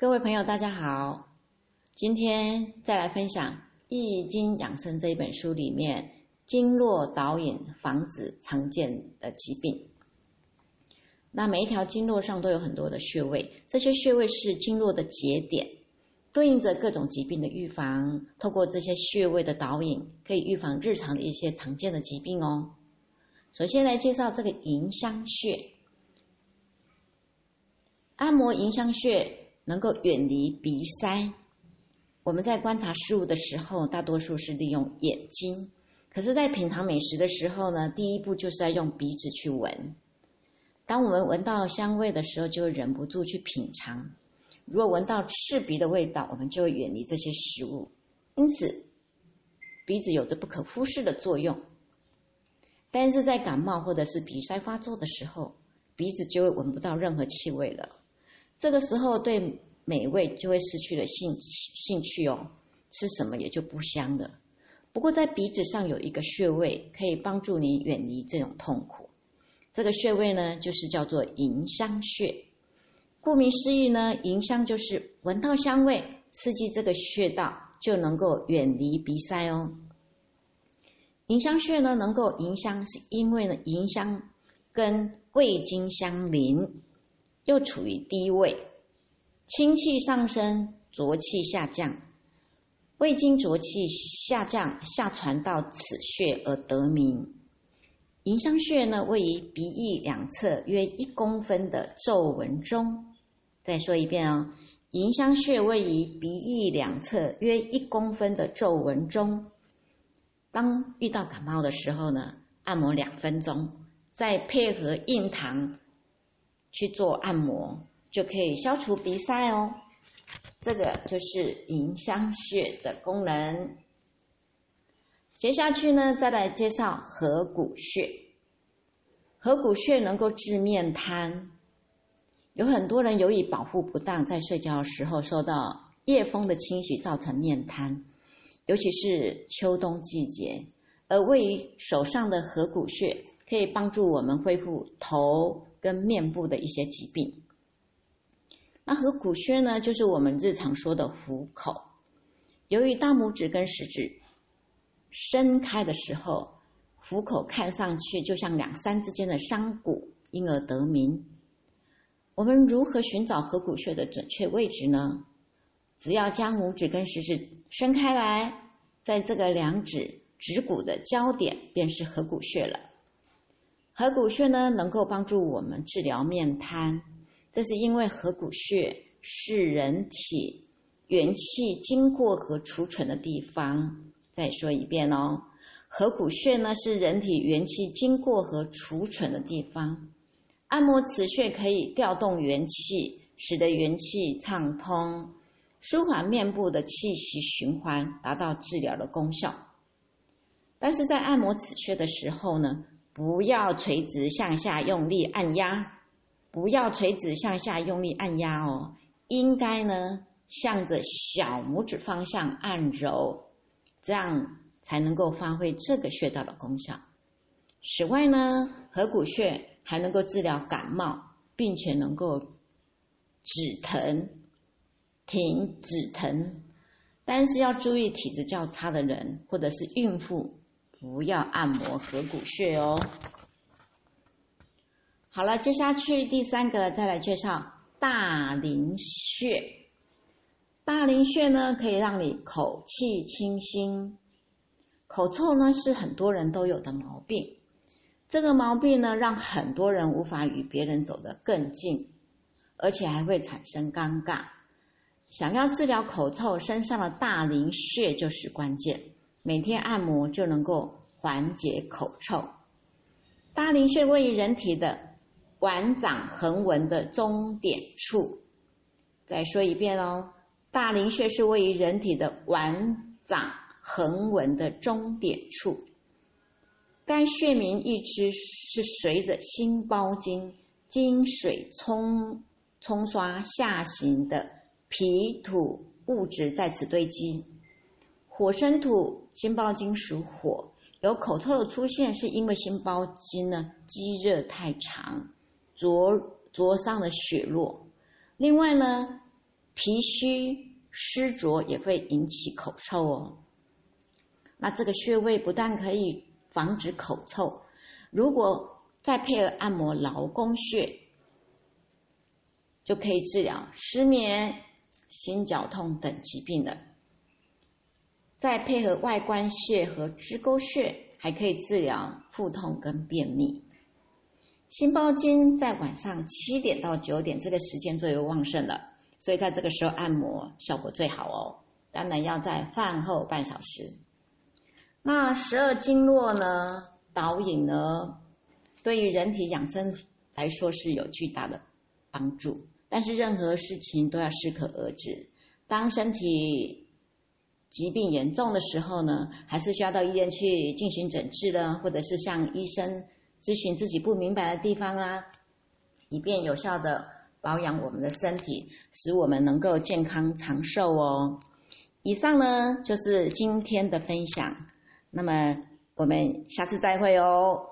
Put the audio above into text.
各位朋友，大家好。今天再来分享《易经养生》这一本书里面经络导引防止常见的疾病。那每一条经络上都有很多的穴位，这些穴位是经络的节点，对应着各种疾病的预防。透过这些穴位的导引，可以预防日常的一些常见的疾病哦。首先来介绍这个迎香穴，按摩迎香穴。能够远离鼻塞。我们在观察事物的时候，大多数是利用眼睛；可是，在品尝美食的时候呢，第一步就是要用鼻子去闻。当我们闻到香味的时候，就会忍不住去品尝。如果闻到刺鼻的味道，我们就会远离这些食物。因此，鼻子有着不可忽视的作用。但是在感冒或者是鼻塞发作的时候，鼻子就会闻不到任何气味了。这个时候，对美味就会失去了兴兴趣哦，吃什么也就不香了。不过，在鼻子上有一个穴位，可以帮助你远离这种痛苦。这个穴位呢，就是叫做迎香穴。顾名思义呢，迎香就是闻到香味，刺激这个穴道，就能够远离鼻塞哦。迎香穴呢，能够迎香，是因为呢，迎香跟胃经相邻。又处于低位，清气上升，浊气下降。胃经浊气下降，下传到此穴而得名。迎香穴呢，位于鼻翼两侧约一公分的皱纹中。再说一遍哦，迎香穴位于鼻翼两侧约一公分的皱纹中。当遇到感冒的时候呢，按摩两分钟，再配合硬糖。去做按摩就可以消除鼻塞哦，这个就是迎香穴的功能。接下去呢，再来介绍合谷穴。合谷穴能够治面瘫，有很多人由于保护不当，在睡觉的时候受到夜风的侵袭，造成面瘫，尤其是秋冬季节。而位于手上的合谷穴，可以帮助我们恢复头。跟面部的一些疾病，那合谷穴呢，就是我们日常说的虎口。由于大拇指跟食指伸开的时候，虎口看上去就像两山之间的山谷，因而得名。我们如何寻找合谷穴的准确位置呢？只要将拇指跟食指伸开来，在这个两指指骨的交点，便是合谷穴了。合谷穴呢，能够帮助我们治疗面瘫，这是因为合谷穴是人体元气经过和储存的地方。再说一遍哦，合谷穴呢是人体元气经过和储存的地方。按摩此穴可以调动元气，使得元气畅通，舒缓面部的气息循环，达到治疗的功效。但是在按摩此穴的时候呢？不要垂直向下用力按压，不要垂直向下用力按压哦，应该呢向着小拇指方向按揉，这样才能够发挥这个穴道的功效。此外呢，合谷穴还能够治疗感冒，并且能够止疼、停止疼，但是要注意体质较差的人或者是孕妇。不要按摩合谷穴哦。好了，接下去第三个再来介绍大陵穴。大陵穴呢，可以让你口气清新。口臭呢，是很多人都有的毛病。这个毛病呢，让很多人无法与别人走得更近，而且还会产生尴尬。想要治疗口臭，身上的大陵穴就是关键。每天按摩就能够缓解口臭。大陵穴位于人体的腕掌横纹的中点处。再说一遍哦，大陵穴是位于人体的腕掌横纹的中点处。该穴名一支是随着心包经经水冲冲刷下行的皮土物质在此堆积。火生土，心包经属火，有口臭的出现，是因为心包经呢积热太长，灼灼伤了血络。另外呢，脾虚湿浊也会引起口臭哦。那这个穴位不但可以防止口臭，如果再配合按摩劳宫穴，就可以治疗失眠、心绞痛等疾病了。再配合外关穴和支沟穴，还可以治疗腹痛跟便秘。心包经在晚上七点到九点这个时间最为旺盛了，所以在这个时候按摩效果最好哦。当然要在饭后半小时。那十二经络呢，导引呢，对于人体养生来说是有巨大的帮助。但是任何事情都要适可而止。当身体疾病严重的时候呢，还是需要到医院去进行诊治的，或者是向医生咨询自己不明白的地方啊，以便有效的保养我们的身体，使我们能够健康长寿哦。以上呢就是今天的分享，那么我们下次再会哦。